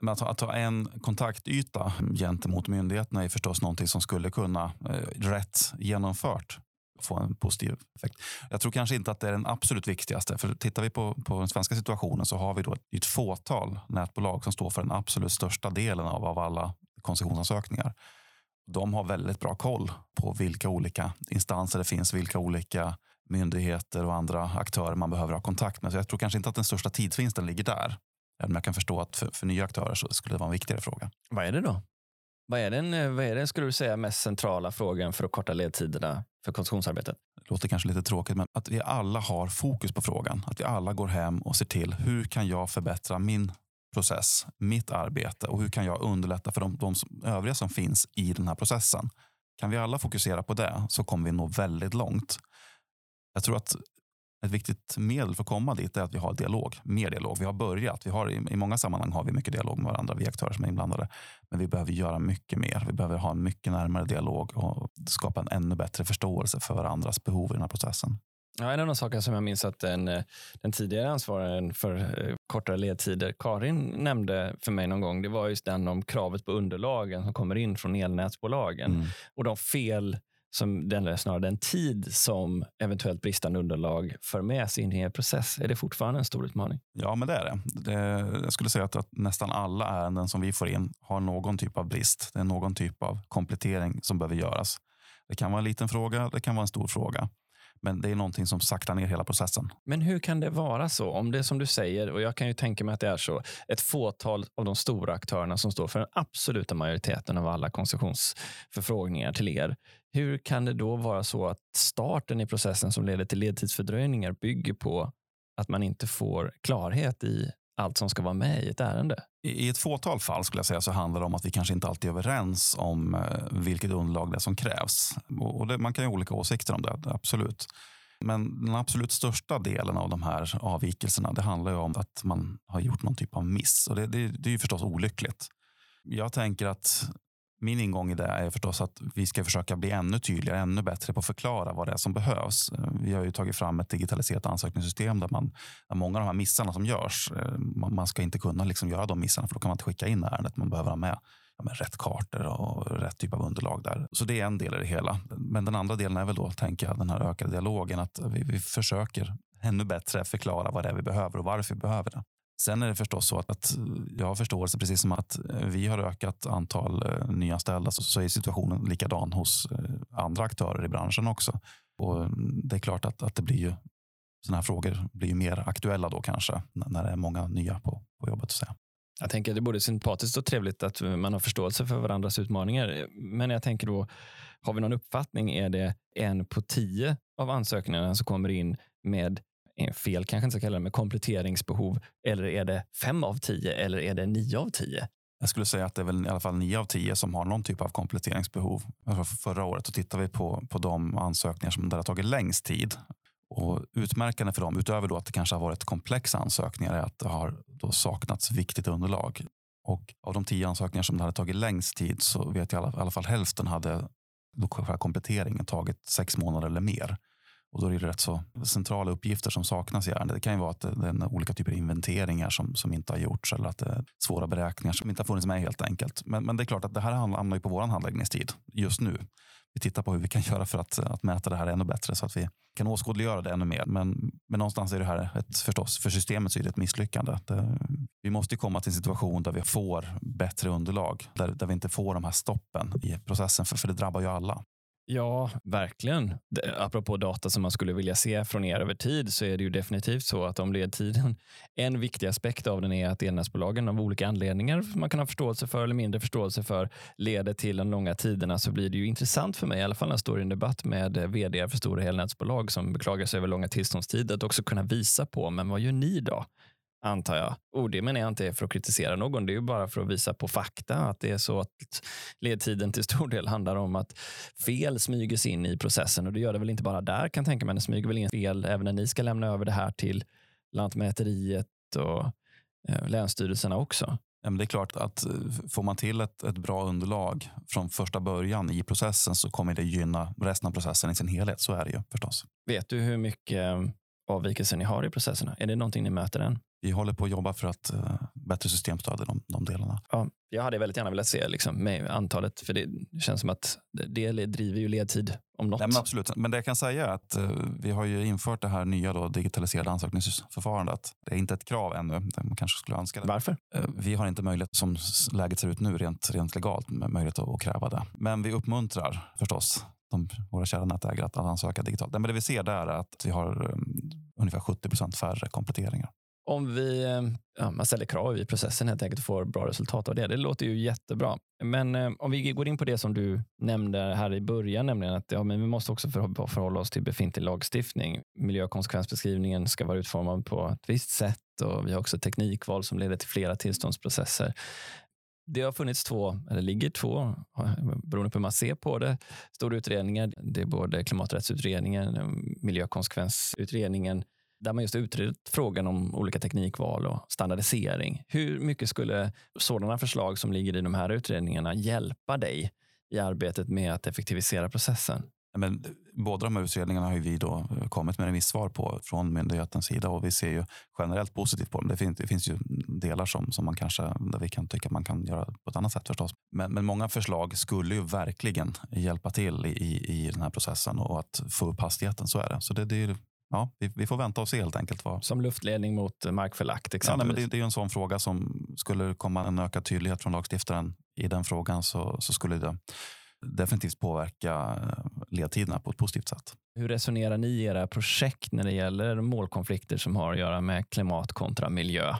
B: Men att, att ha en kontaktyta gentemot myndigheterna är förstås någonting som skulle kunna, eh, rätt genomfört, få en positiv effekt. Jag tror kanske inte att det är den absolut viktigaste. För tittar vi på, på den svenska situationen så har vi då ett, ett fåtal nätbolag som står för den absolut största delen av, av alla koncessionsansökningar. De har väldigt bra koll på vilka olika instanser det finns, vilka olika myndigheter och andra aktörer man behöver ha kontakt med. Så jag tror kanske inte att den största tidsvinsten ligger där. Även om jag kan förstå att för, för nya aktörer så skulle det vara en viktigare fråga.
A: Vad är det då? Vad är den, eh, vad är den skulle du säga, mest centrala frågan för att korta ledtiderna för koncessionsarbetet?
B: Det låter kanske lite tråkigt, men att vi alla har fokus på frågan. Att vi alla går hem och ser till hur kan jag förbättra min process, mitt arbete och hur kan jag underlätta för de, de övriga som finns i den här processen. Kan vi alla fokusera på det så kommer vi nå väldigt långt. Jag tror att ett viktigt medel för att komma dit är att vi har dialog, mer dialog. Vi har börjat. Vi har, I många sammanhang har vi mycket dialog med varandra, vi aktörer som är inblandade. Men vi behöver göra mycket mer. Vi behöver ha en mycket närmare dialog och skapa en ännu bättre förståelse för varandras behov i den här processen.
A: Ja, en av de saker som jag minns att den, eh, den tidigare ansvariga för eh, kortare ledtider, Karin, nämnde för mig någon gång, det var just den om kravet på underlagen som kommer in från elnätsbolagen mm. och de fel som den, snarare den tid som eventuellt bristande underlag för med sig in i en process. Är det fortfarande en stor utmaning?
B: Ja, men det är det. det jag skulle säga att, att, nästan alla ärenden som vi får in har någon typ av brist. Det är någon typ av komplettering som behöver göras. Det kan vara en liten fråga, det kan vara en stor fråga. Men det är någonting som saktar ner hela processen.
A: Men hur kan det vara så? Om det är som du säger, och jag kan ju tänka mig att det är så, ett fåtal av de stora aktörerna som står för den absoluta majoriteten av alla koncessionsförfrågningar till er. Hur kan det då vara så att starten i processen som leder till ledtidsfördröjningar bygger på att man inte får klarhet i allt som ska vara med i ett ärende?
B: I ett fåtal fall skulle jag säga så handlar det om att vi kanske inte alltid är överens om eh, vilket underlag det är som krävs. Och det, man kan ju ha olika åsikter om det, absolut. Men den absolut största delen av de här avvikelserna det handlar om att man har gjort någon typ av miss. Och det, det, det är ju förstås olyckligt. Jag tänker att min ingång i det är förstås att vi ska försöka bli ännu tydligare, ännu bättre på att förklara vad det är som behövs. Vi har ju tagit fram ett digitaliserat ansökningssystem där, man, där många av de här missarna som görs, eh, man, man ska inte kunna liksom göra de missarna för då kan man inte skicka in ärendet. Man behöver ha med ja, rätt kartor och rätt typ av underlag där. Så det är en del i det hela. Men den andra delen är väl då, tänker jag, den här ökade dialogen. Att vi, vi försöker ännu bättre förklara vad det är vi behöver och varför vi behöver det. Sen är det förstås så att, att jag har förståelse, precis som att eh, vi har ökat antal eh, nyanställda, så, så är situationen likadan hos eh, andra aktörer i branschen också. Och det är klart att, att det blir ju sådana här frågor blir ju mer aktuella då kanske när det är många nya på, på jobbet. Så.
A: Jag tänker att det är både sympatiskt och trevligt att man har förståelse för varandras utmaningar. Men jag tänker då, har vi någon uppfattning? Är det en på tio av ansökningarna som kommer in med fel kanske inte ska kalla det, med kompletteringsbehov? Eller är det fem av tio eller är det nio av tio?
B: Jag skulle säga att det är väl i alla fall nio av tio som har någon typ av kompletteringsbehov. Alltså förra året så tittade vi på, på de ansökningar som där har tagit längst tid. Och utmärkande för dem, utöver då att det kanske har varit komplexa ansökningar, är att det har då saknats viktigt underlag. Och av de tio ansökningar som det hade tagit längst tid så vet jag i alla fall hälften hade då kompletteringen tagit sex månader eller mer. Och då är det rätt så centrala uppgifter som saknas i ärendet. Det kan ju vara att eh, det är olika typer av inventeringar som, som inte har gjorts eller att det är svåra beräkningar som inte har funnits med helt enkelt. Men, men det är klart att det här hamnar ju på vår handläggningstid just nu vi tittar på hur vi kan *laughs* göra för att, att mäta det här ännu bättre så att vi kan åskådliggöra det ännu mer. Men, men någonstans är det här ett, förstås, för systemet så är det ett misslyckande. Det, vi måste komma till en situation där vi får bättre underlag, där, där vi inte får de här stoppen i processen, för, för det drabbar ju alla.
A: Ja, verkligen. Apropå data som man skulle vilja se från er över tid så är det ju definitivt så att om ledtiden, en viktig aspekt av den är att elnätsbolagen av olika anledningar man kan ha förståelse för eller mindre förståelse för leder till de långa tiderna så blir det ju intressant för mig, i alla fall när jag står i en debatt med vd för stora elnätsbolag som beklagar sig över långa tillståndstider, att också kunna visa på, men vad gör ni då? Antar jag. Och det menar jag inte för att kritisera någon. Det är bara för att visa på fakta att det är så att ledtiden till stor del handlar om att fel smyger sig in i processen och det gör det väl inte bara där kan tänka mig. Det smyger väl in fel även när ni ska lämna över det här till Lantmäteriet och eh, länsstyrelserna också.
B: Det är klart att eh, får man till ett, ett bra underlag från första början i processen så kommer det gynna resten av processen i sin helhet. Så är det ju förstås.
A: Vet du hur mycket avvikelser ni har i processerna? Är det någonting ni möter än?
B: Vi håller på att jobba för att uh, bättre systemstöd i de, de delarna.
A: Ja, jag hade väldigt gärna velat se liksom, med antalet, för det känns som att det driver ju ledtid om något.
B: Nej, men absolut, men det jag kan säga är att uh, vi har ju infört det här nya då, digitaliserade ansökningsförfarandet. Det är inte ett krav ännu, man kanske skulle önska det.
A: Varför?
B: Uh, vi har inte möjlighet, som läget ser ut nu, rent, rent legalt, möjlighet att, att kräva det. Men vi uppmuntrar förstås de, våra kära nätägare att ansöka digitalt. Men det vi ser där är att vi har um, ungefär 70 procent färre kompletteringar
A: om vi eh, ja, man ställer krav i processen helt enkelt och får bra resultat av det. Det låter ju jättebra. Men eh, om vi går in på det som du nämnde här i början, nämligen att ja, men vi måste också förhålla oss till befintlig lagstiftning. Miljökonsekvensbeskrivningen ska vara utformad på ett visst sätt och vi har också teknikval som leder till flera tillståndsprocesser. Det har funnits två, eller ligger två, eh, beroende på hur man ser på det, stora utredningar. Det är både klimaträttsutredningen, eh, miljökonsekvensutredningen där man just utrett frågan om olika teknikval och standardisering. Hur mycket skulle sådana förslag som ligger i de här utredningarna hjälpa dig i arbetet med att effektivisera processen?
B: Men båda de här utredningarna har vi då kommit med remissvar på från myndighetens sida och vi ser ju generellt positivt på dem. Det finns, det finns ju delar som, som man kanske, där vi kan tycka man kan göra på ett annat sätt förstås. Men, men många förslag skulle ju verkligen hjälpa till i, i den här processen och att få upp hastigheten. Så är det. Så det, det är ja, vi, vi, får vänta och se helt enkelt. Vad...
A: Som luftledning mot markförlagt exempelvis?
B: Ja, nej, men det, det, är en sån fråga som skulle komma en ökad tydlighet från lagstiftaren i den frågan så, så skulle det definitivt påverka eh, ledtiderna på ett positivt sätt.
A: Hur resonerar ni i era projekt när det gäller målkonflikter som har att göra med klimat kontra miljö?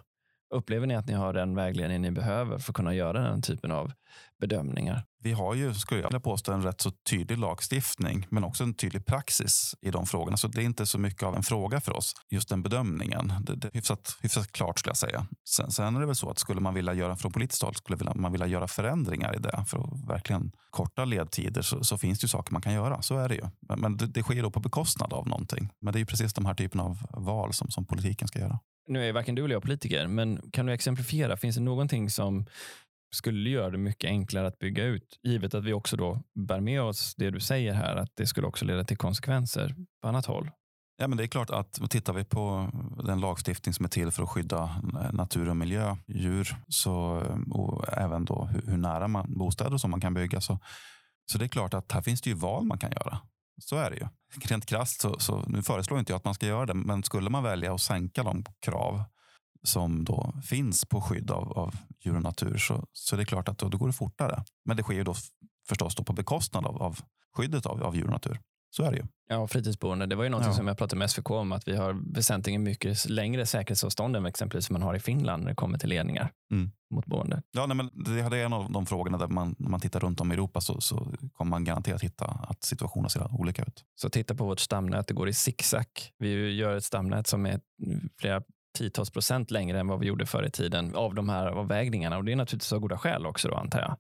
A: Upplever ni att ni har den vägledning ni behöver för att kunna göra den typen av bedömningar?
B: Vi har ju, skulle jag vilja påstå, en rätt så tydlig lagstiftning, men också en tydlig praxis i de frågorna. Så det är inte så mycket av en fråga för oss, just den bedömningen. Det, det är hyfsat, hyfsat klart skulle jag säga. Sen, sen är det väl så att skulle man vilja göra från politiskt håll, skulle man vilja göra förändringar i det för att verkligen korta ledtider så, så finns det ju saker man kan göra. Så är det ju. Men, men det, det, sker då på bekostnad av någonting. Men det är ju precis de här typen av val som, som politiken ska göra.
A: Nu är varken du eller jag politiker, men kan du exemplifiera? Finns det någonting som skulle göra det mycket enklare att bygga ut. Givet att vi också då bär med oss det du säger här, att det skulle också leda till konsekvenser på annat håll.
B: Ja, men det är klart att tittar vi på den lagstiftning som är till för att skydda natur och miljö, djur så, och även då hur, hur nära man, bostäder som man kan bygga så, så det är klart att här finns det ju val man kan göra. Så är det ju. Rent krasst så, så nu föreslår inte jag att man ska göra det, men skulle man välja att sänka de krav som då finns på skydd av, av djur och natur så, så det är klart att då, då går det fortare. Men det sker ju då förstås då på bekostnad av, av skyddet av, av djur och natur. Så är det ju.
A: Ja, fritidsboende. Det var ju något ja. som jag pratade med SVK om, att vi har väsentligen mycket längre säkerhetsavstånd än exempelvis man har i Finland när det kommer till ledningar mm. mot boende.
B: Ja, nej, men det är en av de frågorna där man, när man tittar runt om i Europa så, så kommer man garanterat hitta att situationen ser olika ut.
A: Så titta på vårt stamnät, det går i zigzag. Vi gör ett stamnät som är flera tiotals procent längre än vad vi gjorde förr i tiden av de här avvägningarna. Och det är naturligtvis av goda skäl också då, antar jag.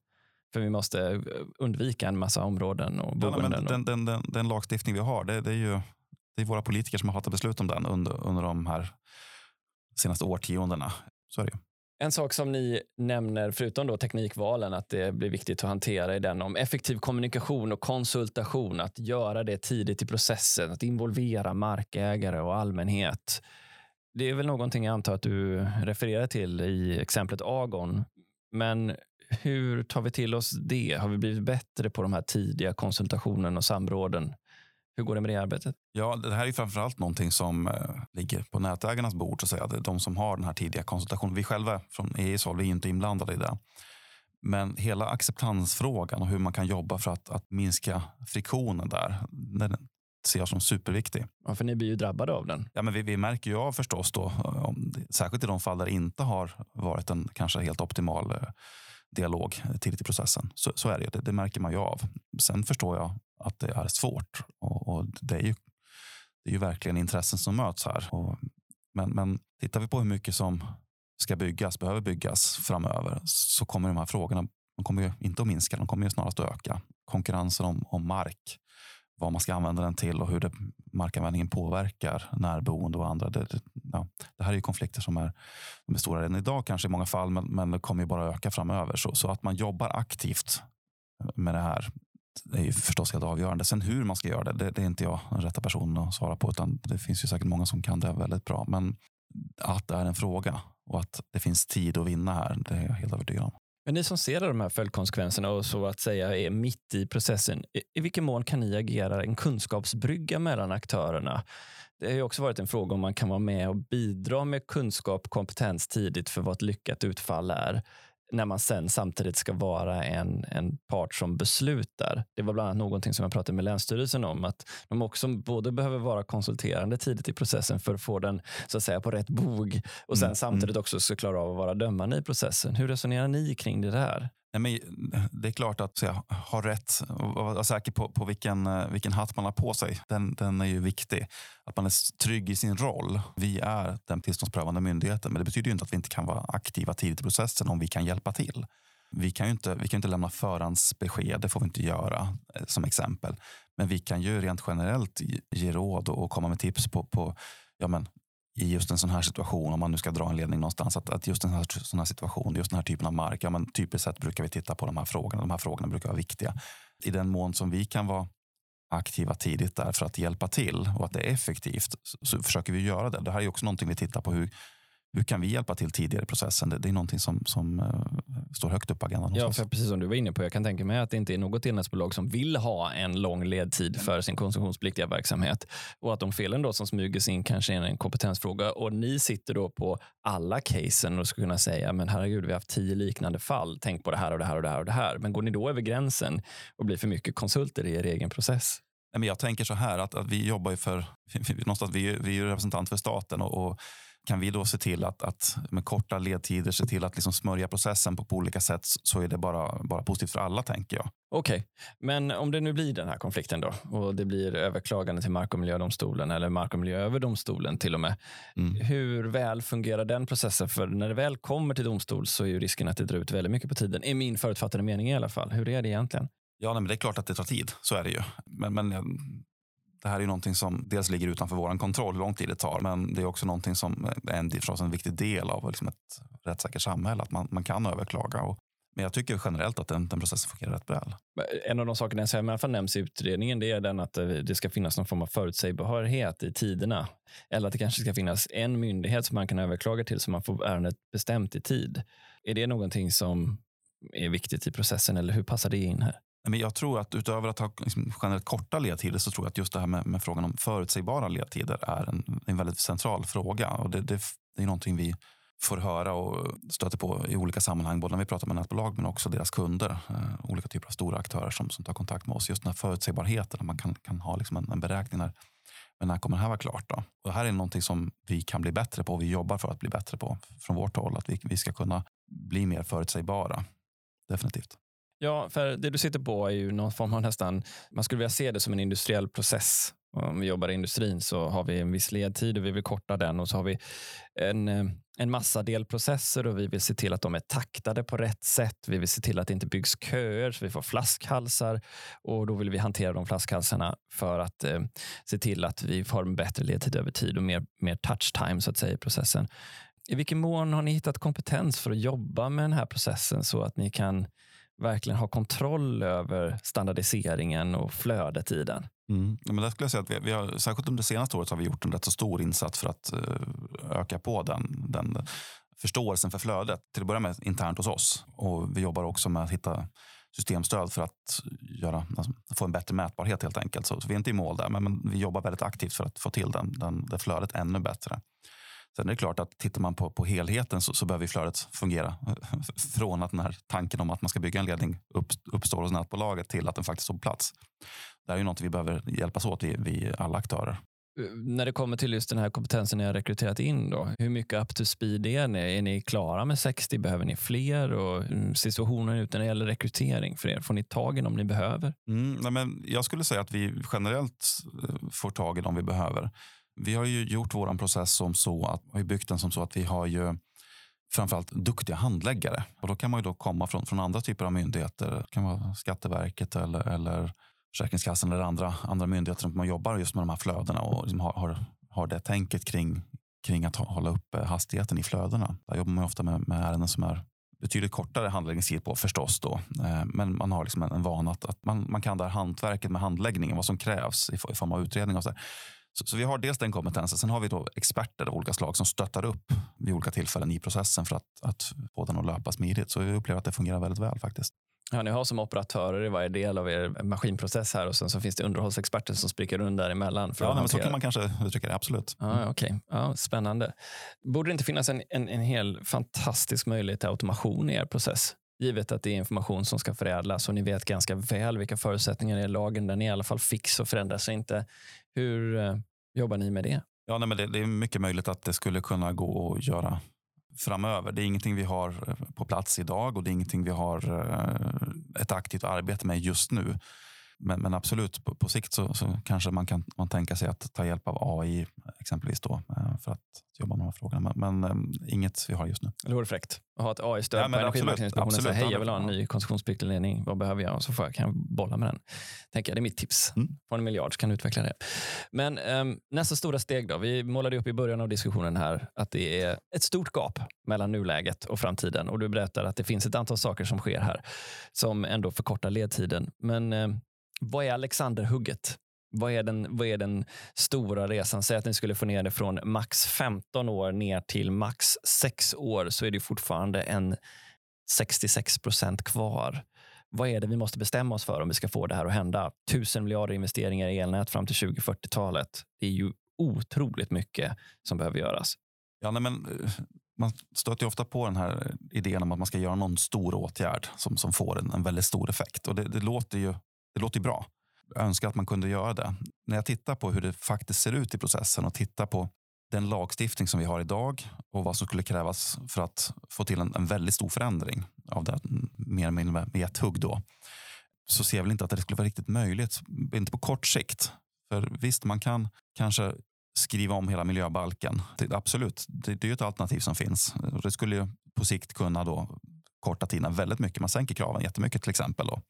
A: För vi måste eh, undvika en massa områden och boenden.
B: Ja, den, den, den, den, lagstiftning vi har, det, det, är ju det är våra politiker som har fattat beslut om den under, under de här senaste årtiondena. Så är det ju.
A: En sak som ni nämner, förutom då teknikvalen, att det blir viktigt att hantera är den om effektiv kommunikation och konsultation. Att göra det tidigt i processen, att involvera markägare och allmänhet. Det är väl någonting jag antar att du refererar till i exemplet Agon. Men hur tar vi till oss det? Har vi blivit bättre på de här tidiga konsultationerna och samråden? Hur går det med det arbetet?
B: Ja, det här är framförallt någonting som eh, ligger på nätägarnas bord. Så att säga. Det är de som har den här tidiga konsultationen. Vi själva från EIs håll, vi är inte inblandade i det. Men hela acceptansfrågan och hur man kan jobba för att, att minska friktionen där, den ser jag som superviktig.
A: Ja, för ni blir ju drabbade av den.
B: Ja, men vi, vi märker ju av förstås då, om, särskilt i de fall där det inte har varit en kanske helt optimal eh, dialog tidigt i processen. Så, så är det, det, det märker man ju av. Sen förstår jag att det är svårt och, och det, är ju, det är ju verkligen intressen som möts här. Och, men, men tittar vi på hur mycket som ska byggas, behöver byggas framöver så kommer de här frågorna de kommer ju inte att minska, de kommer ju snarast att öka. Konkurrensen om, om mark, vad man ska använda den till och hur det, markanvändningen påverkar närboende och andra. Det, det, ja, det här är ju konflikter som är, är stora redan idag kanske i många fall, men, men det kommer ju bara öka framöver. Så, så att man jobbar aktivt med det här är ju förstås helt avgörande. Sen hur man ska göra det, det, det är inte jag den rätta personen att svara på. Utan det finns ju säkert många som kan det väldigt bra. Men att det är en fråga och att det finns tid att vinna här, det är jag helt övertygad om.
A: Men ni som ser de här följdkonsekvenserna och så att säga är mitt i processen, i vilken mån kan ni agera en kunskapsbrygga mellan aktörerna? Det har ju också varit en fråga om man kan vara med och bidra med kunskap och kompetens tidigt för vad ett lyckat utfall är när man sen samtidigt ska vara en, en part som beslutar. Det var bland annat någonting som jag pratade med Länsstyrelsen om, att de också både behöver vara konsulterande tidigt i processen för att få den så att säga på rätt bog och sen mm. samtidigt mm. också ska klara av att vara dömande i processen. Hur resonerar ni kring det där?
B: Nej, men det är klart att jag har rätt och vara säker på, på vilken, vilken hatt man har på sig. Den, den är ju viktig. Att man är trygg i sin roll. Vi är den tillståndsprövande myndigheten, men det betyder ju inte att vi inte kan vara aktiva tidigt i processen om vi kan hjälpa till. Vi kan ju inte, vi kan inte lämna förhandsbesked, det får vi inte göra eh, som exempel. Men vi kan ju rent generellt ge råd och komma med tips på, på ja men, i just en sån här situation, om man nu ska dra en ledning någonstans, att, att just den här, sån här situation, just den här typen av mark, ja, men typiskt sett brukar vi titta på de här frågorna. De här frågorna brukar vara viktiga. I den mån som vi kan vara aktiva tidigt där för att hjälpa till och att det är effektivt så, så försöker vi göra det. Det här är också någonting vi tittar på. Hur, hur kan vi hjälpa till tidigare i processen? Det, det är någonting som, som uh, står högt upp på agendan.
A: Ja, för precis som du var inne på, jag kan tänka mig att det inte är något elnätsbolag som vill ha en lång ledtid för sin konsumtionspliktiga verksamhet och att de felen då som smyger sig in kanske är en kompetensfråga och ni sitter då på alla casen och ska kunna säga, men herregud, vi har haft tio liknande fall. Tänk på det här och det här och det här och det här. Men går ni då över gränsen och blir för mycket konsulter i er egen process?
B: jag tänker så här att, att vi jobbar ju för, *laughs* någonstans, vi, vi är representant för staten och, och kan vi då se till att, att med korta ledtider se till att liksom smörja processen på, på olika sätt så är det bara, bara positivt för alla, tänker jag.
A: Okej, okay. men om det nu blir den här konflikten då och det blir överklagande till Mark och miljödomstolen eller Mark och miljööverdomstolen till och med. Mm. Hur väl fungerar den processen? För när det väl kommer till domstol så är ju risken att det drar ut väldigt mycket på tiden. är min förutfattade mening i alla fall. Hur är det egentligen?
B: Ja, nej, men det är klart att det tar tid. Så är det ju. Men, men det här är någonting som dels ligger utanför vår kontroll, hur lång tid det tar. Men det är också någonting som är en, förstås en viktig del av liksom ett rättssäkert samhälle. Att man, man kan överklaga. Och Men jag tycker generellt att den, den processen fungerar rätt väl.
A: En av de sakerna som i alla fall nämns i utredningen det är den att eh, det ska finnas någon form av förutsägbarhet i tiderna. Eller att det kanske ska finnas en myndighet som man kan överklaga till så man får ärendet bestämt i tid. Är det någonting som är viktigt i processen eller hur passar det in här?
B: Men jag tror att utöver att ha liksom generellt korta ledtider så tror jag att just det här med, med frågan om förutsägbara ledtider är en, en väldigt central fråga. Och det, det, det är någonting vi får höra och stöter på i olika sammanhang, både när vi pratar med nätbolag men också deras kunder. Eh, olika typer av stora aktörer som, som tar kontakt med oss. Just den här förutsägbarheten, att man kan, kan ha liksom en, en beräkning när, men när kommer det här vara klart? Då? Och det här är någonting som vi kan bli bättre på och vi jobbar för att bli bättre på från vårt håll. Att vi, vi ska kunna bli mer förutsägbara. Definitivt.
A: Ja, för det du sitter på är ju någon form av nästan, man skulle vilja se det som en industriell process. Om vi jobbar i industrin så har vi en viss ledtid och vi vill korta den och så har vi en, eh, en massa delprocesser och vi vill se till att de är taktade på rätt sätt. Vi vill se till att det inte byggs köer så vi får flaskhalsar och då vill vi hantera de flaskhalsarna för att eh, se till att vi får en bättre ledtid över tid och mer, mer touch time så att säga i processen. I vilken mån har ni hittat kompetens för att jobba med den här processen så att ni kan verkligen ha kontroll över standardiseringen och flödet i den?
B: Mm. Ja, men där skulle jag säga att vi, vi har, särskilt under det senaste året har vi gjort en rätt så stor insats för att uh, öka på den, den förståelsen för flödet. Till att börja med internt hos oss. Och vi jobbar också med att hitta systemstöd för att göra, alltså, få en bättre mätbarhet helt enkelt. Så, så vi är inte i mål där, men, men, vi jobbar väldigt aktivt för att få till den, den, det flödet ännu bättre. Sen är det klart att tittar man på, på helheten så, så behöver flödet fungera. *laughs* Från att den här tanken om att man ska bygga en ledning upp, uppstår hos nätbolaget till att den faktiskt på plats. Det är ju något vi behöver hjälpas åt, vi, vi alla aktörer.
A: När det kommer till just den här kompetensen ni har rekryterat in, då, hur mycket up to speed är ni? Är ni klara med 60? Behöver ni fler? Och mm, situationen ute när det gäller rekrytering för er, får ni tag i dem ni behöver?
B: Mm, nej men jag skulle säga att vi generellt eh, får tag i dem vi behöver. Vi har ju gjort vår process som så att vi har byggt den som så att vi har ju framförallt duktiga handläggare. Och då kan man ju då komma från, från andra typer av myndigheter. Det kan vara Skatteverket eller, eller Försäkringskassan eller andra, andra myndigheter som man jobbar just med de här flödena och liksom har, har, har det tänket kring, kring att hålla uppe eh, hastigheten i flödena. Där jobbar man ofta med, med ärenden som är betydligt kortare handläggningstid på förstås. Då. Eh, men man har liksom en, en vana att, att man, man kan det här hantverket med handläggningen, vad som krävs i, i form av utredning. Och så, så, så, vi har dels den kompetensen. Sen har vi då experter av olika slag som stöttar upp vid olika tillfällen i processen för att, att få den att löpa smidigt. Så vi upplever att det fungerar väldigt väl faktiskt.
A: Ja, ni har som operatörer i varje del av er maskinprocess här och sen så finns det underhållsexperter som spricker runt däremellan.
B: För ja, men så kan man kanske uttrycka det, absolut.
A: Ja, okay. ja, spännande. Borde det inte finnas en, en, en hel fantastisk möjlighet till automation i er process? Givet att det är information som ska förädlas och ni vet ganska väl vilka förutsättningar är i lagen. Den är i alla fall fix och förändras inte. Hur eh, jobbar ni med det?
B: Ja, nej, men det, det, är mycket möjligt att det skulle kunna gå att göra framöver. Det är ingenting vi har eh, på plats idag och det är ingenting vi har eh, ett aktivt arbete med just nu. Men, men absolut, på, på sikt så, så, kanske man kan man tänka sig att ta hjälp av AI exempelvis då, eh, för att jobba med de här frågorna. Men, men um, inget vi har just nu.
A: Det vore fräckt att ha ett AI-stöd ja, på Energimarknadsinspektionen säga hej, jag vill ha en ny koncessionspliktig. Vad behöver jag? Och så får jag, kan jag bolla med den. Tänker jag, det är mitt tips. Mm. På en miljard så kan du utveckla det. Men um, nästa stora steg då. Vi målade upp i början av diskussionen här att det är ett stort gap mellan nuläget och framtiden. Och du berättar att det finns ett antal saker som sker här som ändå förkortar ledtiden. Men um, vad är Alexanderhugget? Vad är, den, vad är den stora resan? Säg att ni skulle få ner det från max 15 år ner till max 6 år så är det fortfarande en 66 procent kvar. Vad är det vi måste bestämma oss för om vi ska få det här att hända? Tusen miljarder investeringar i elnät fram till 2040-talet. Det är ju otroligt mycket som behöver göras.
B: Ja, nej, men, eh, man stöter ofta på den här idén om att man ska göra någon stor åtgärd som, som får en, en väldigt stor effekt. Och det, det låter ju det låter ju bra. Jag önskar att man kunde göra det. När jag tittar på hur det faktiskt ser ut i processen och tittar på den lagstiftning som vi har idag och vad som skulle krävas för att få till en, en väldigt stor förändring av det mer eller mindre med ett hugg då, så ser jag väl inte att det skulle vara riktigt möjligt. Inte på kort sikt. För visst, man kan kanske skriva om hela miljöbalken. Det, absolut, det, det är ett alternativ som finns. Det skulle ju på sikt kunna då korta tiden väldigt mycket. Man sänker kraven jättemycket till exempel. Då.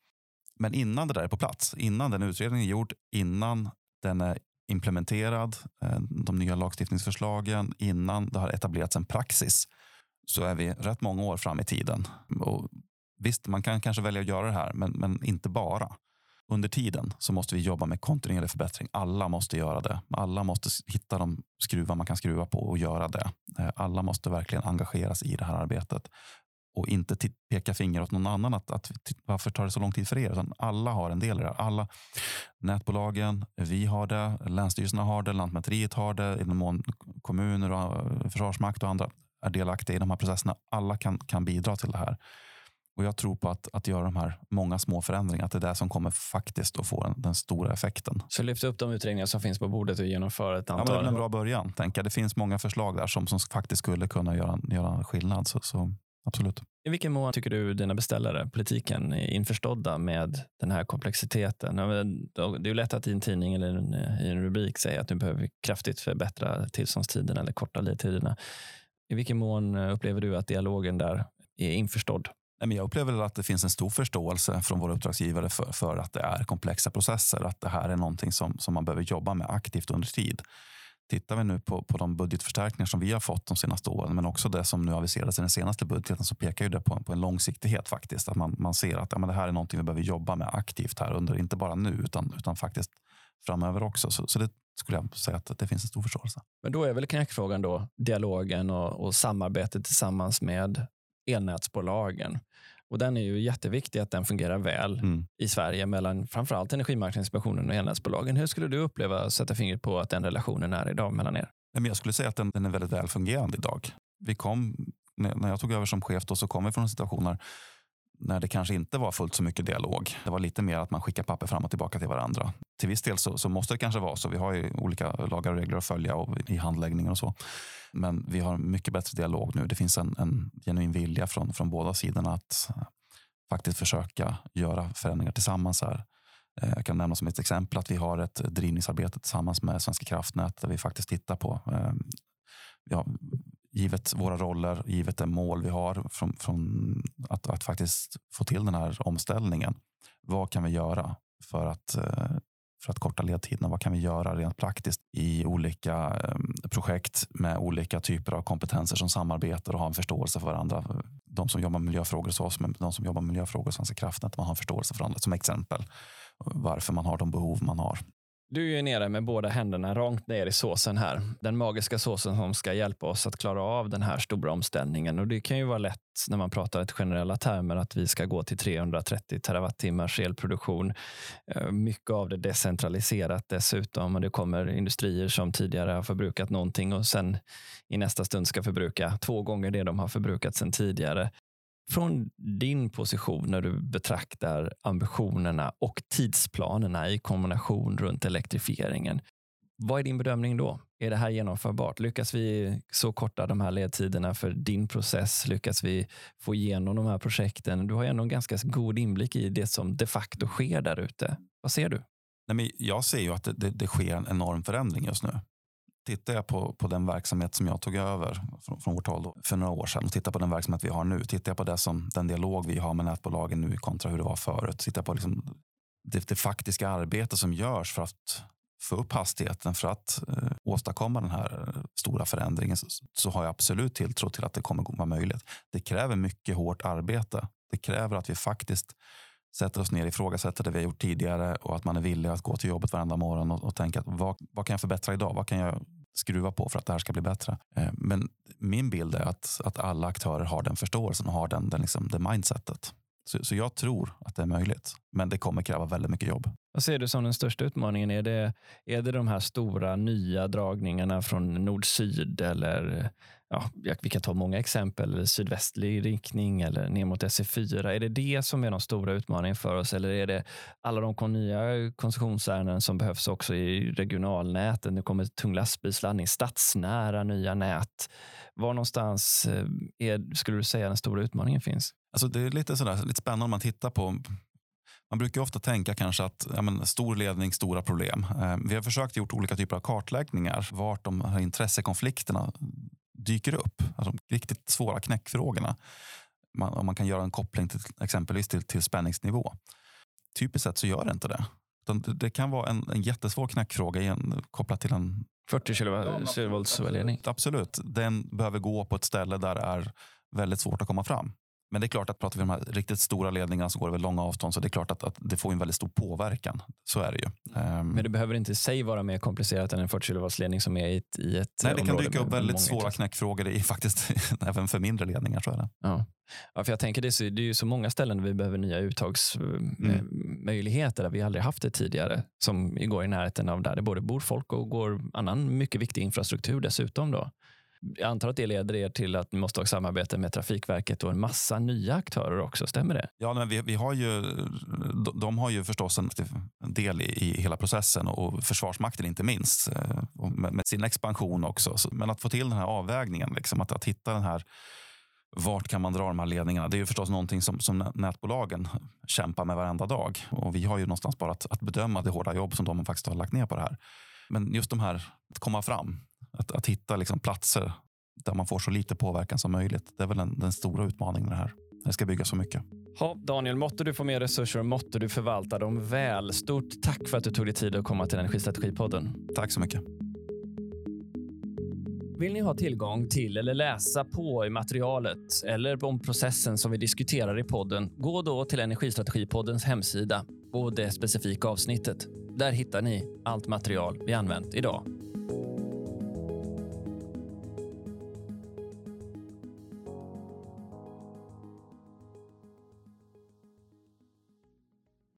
B: Men innan det där är på plats, innan den utredningen är gjord, innan den är implementerad, eh, de nya lagstiftningsförslagen, innan det har etablerats en praxis, så är vi rätt många år fram i tiden. Och Visst, man kan kanske välja att göra det här, men, men inte bara. Under tiden så måste vi jobba med kontinuerlig förbättring. Alla måste göra det. Alla måste hitta de skruvar man kan skruva på och göra det. Eh, alla måste verkligen engageras i det här arbetet och inte peka finger åt någon annan att, att varför tar det så lång tid för er? Utan alla har en del i det. Alla nätbolagen, vi har det, länsstyrelserna har det, Lantmäteriet har det, i den mån kommuner och Försvarsmakt och andra är delaktiga i de här processerna. Alla kan, kan bidra till det här. Och Jag tror på att, att göra de här många små förändringarna, att det är det som kommer faktiskt att få den, den stora effekten.
A: Så lyft upp de utredningar som finns på bordet och genomföra ett antal?
B: Ja, det är en bra början. Tänka. Det finns många förslag där som, som faktiskt skulle kunna göra, göra skillnad. Så, så absolut.
A: I vilken mån tycker du dina beställare, politiken, är införstådda med den här komplexiteten? Det är lätt att i en tidning eller i en rubrik säga att nu behöver vi kraftigt förbättra tillståndstiderna eller korta ledtiderna. I vilken mån upplever du att dialogen där är införstådd?
B: Jag upplever att det finns en stor förståelse från våra uppdragsgivare för, för att det är komplexa processer. Att det här är någonting som, som man behöver jobba med aktivt under tid. Tittar vi nu på, på de budgetförstärkningar som vi har fått de senaste åren, men också det som nu aviserades i den senaste budgeten, så pekar ju det på, på en långsiktighet faktiskt. Att man, man ser att ja, men det här är någonting vi behöver jobba med aktivt här under, inte bara nu, utan, utan faktiskt framöver också. Så, så det skulle jag säga att det finns en stor förståelse.
A: Men då är väl knäckfrågan då dialogen och, och samarbetet tillsammans med elnätsbolagen. Och den är ju jätteviktig att den fungerar väl mm. i Sverige mellan framförallt Energimarknadsinspektionen och elnätsbolagen. Hur skulle du uppleva att sätta fingret på att den relationen är idag mellan er?
B: Jag skulle säga att den, den är väldigt väl fungerande idag. Vi kom, när jag tog över som chef då, så kom vi från situationer när det kanske inte var fullt så mycket dialog. Det var lite mer att man skickar papper fram och tillbaka till varandra. Till viss del så, så måste det kanske vara så. Vi har ju olika lagar och regler att följa och, i handläggningen och så. Men vi har mycket bättre dialog nu. Det finns en, en genuin vilja från, från båda sidorna att faktiskt försöka göra förändringar tillsammans här. Eh, jag kan nämna som ett exempel att vi har ett drivningsarbete tillsammans med Svenska kraftnät där vi faktiskt tittar på eh, ja, givet våra roller, givet det mål vi har från, från att, att, faktiskt få till den här omställningen. Vad kan vi göra för att, eh, för att korta ledtiderna? Vad kan vi göra rent praktiskt i olika eh, projekt med olika typer av kompetenser som samarbetar och har en förståelse för varandra? De som jobbar med miljöfrågor hos oss, men de som jobbar med miljöfrågor hos Svenska kraftnät, man har en förståelse för varandra som exempel varför man har de behov man har.
A: Du är nere med båda händerna rakt ner i såsen här. Den magiska såsen som ska hjälpa oss att klara av den här stora omställningen. Och Det kan ju vara lätt när man pratar i generella termer att vi ska gå till 330 terawattimmars elproduktion. Eh, mycket av det decentraliserat dessutom. Och det kommer industrier som tidigare har förbrukat någonting och sen i nästa stund ska förbruka två gånger det de har förbrukat sedan tidigare. Från din position när du betraktar ambitionerna och tidsplanerna i kombination runt elektrifieringen. Vad är din bedömning då? Är det här genomförbart? Lyckas vi så korta de här ledtiderna för din process? Lyckas vi få igenom de här projekten? Du har ju ändå en ganska god inblick i det som de facto sker där ute. Vad ser du?
B: Nej, men jag ser ju att det, det, det sker en enorm förändring just nu. Tittar jag på, på den verksamhet som jag tog över från, från vårt håll för några år sedan och tittar på den verksamhet vi har nu. Tittar jag på det som, den dialog vi har med nätbolagen nu kontra hur det var förut. Tittar på liksom det, det faktiska arbete som görs för att få upp hastigheten för att eh, åstadkomma den här eh, stora förändringen så, så, har jag absolut tilltro till att det kommer att vara möjligt. Det kräver mycket hårt arbete. Det kräver att vi faktiskt sätter oss ner, ifrågasätter det vi har gjort tidigare och att man är villig att gå till jobbet varenda morgon och, och tänka att vad, vad kan jag förbättra idag? Vad kan jag skruva på för att det här ska bli bättre? Eh, men min bild är att, att alla aktörer har den förståelsen och har den, den liksom, det mindsetet. Så, så jag tror att det är möjligt, men det kommer kräva väldigt mycket jobb.
A: Vad ser du som den största utmaningen? Är det, är det de här stora nya dragningarna från nord-syd eller ja, vi kan ta många exempel, sydvästlig riktning eller ner mot SE4. Är det det som är de stora utmaningen för oss eller är det alla de nya koncessionsärenden som behövs också i regionalnäten? Nu kommer tung lastbilsladdning, stadsnära nya nät. Var någonstans eh, är, skulle du säga den stora utmaningen finns?
B: Alltså det är lite, sådär, lite spännande om man tittar på man brukar ofta tänka kanske att ja, men, stor ledning, stora problem. Eh, vi har försökt gjort olika typer av kartläggningar vart de här intressekonflikterna dyker upp. Alltså, riktigt svåra knäckfrågorna. Man, om man kan göra en koppling till exempelvis till, till spänningsnivå. Typiskt sett så gör det inte det. det, det kan vara en, en jättesvår knäckfråga igen, kopplat till en
A: 40 kilovolts ledning.
B: Absolut. Den behöver gå på ett ställe där det är väldigt svårt att komma fram. Men det är klart att pratar vi om de här riktigt stora ledningarna som går över långa avstånd så det är klart att, att det får en väldigt stor påverkan. Så är det ju. Um,
A: Men det behöver inte i sig vara mer komplicerat än en 40 kV-ledning som är i ett, i ett
B: Nej, det kan dyka upp väldigt svåra
A: intressen.
B: knäckfrågor i *laughs* faktiskt även för mindre ledningar. Så är det.
A: Ja. Ja, för jag tänker det är, så, det är ju så många ställen där vi behöver nya uttagsmöjligheter där vi aldrig haft det tidigare. Som går i närheten av där det både bor folk och går annan mycket viktig infrastruktur dessutom. Då. Jag antar att det leder er till att ni måste ha samarbete med Trafikverket och en massa nya aktörer också. Stämmer det?
B: Ja, men vi, vi har ju, de, de har ju förstås en del i, i hela processen och Försvarsmakten inte minst. Eh, och Med, med sin expansion också. Så, men att få till den här avvägningen, liksom, att, att hitta den här vart kan man dra de här ledningarna? Det är ju förstås någonting som, som nätbolagen kämpar med varenda dag. Och vi har ju någonstans bara att, att bedöma det hårda jobb som de faktiskt har lagt ner på det här. Men just de här, att komma fram, att, att hitta liksom platser där man får så lite påverkan som möjligt. Det är väl den, den stora utmaningen med det här. Det ska byggas så mycket.
A: Ja, Daniel, måtte du få mer resurser och måtte du förvalta dem väl. Stort tack för att du tog dig tid att komma till Energistrategipodden.
B: Tack så mycket.
A: Vill ni ha tillgång till eller läsa på i materialet eller om processen som vi diskuterar i podden, gå då till Energistrategipoddens hemsida och det specifika avsnittet. Där hittar ni allt material vi använt idag.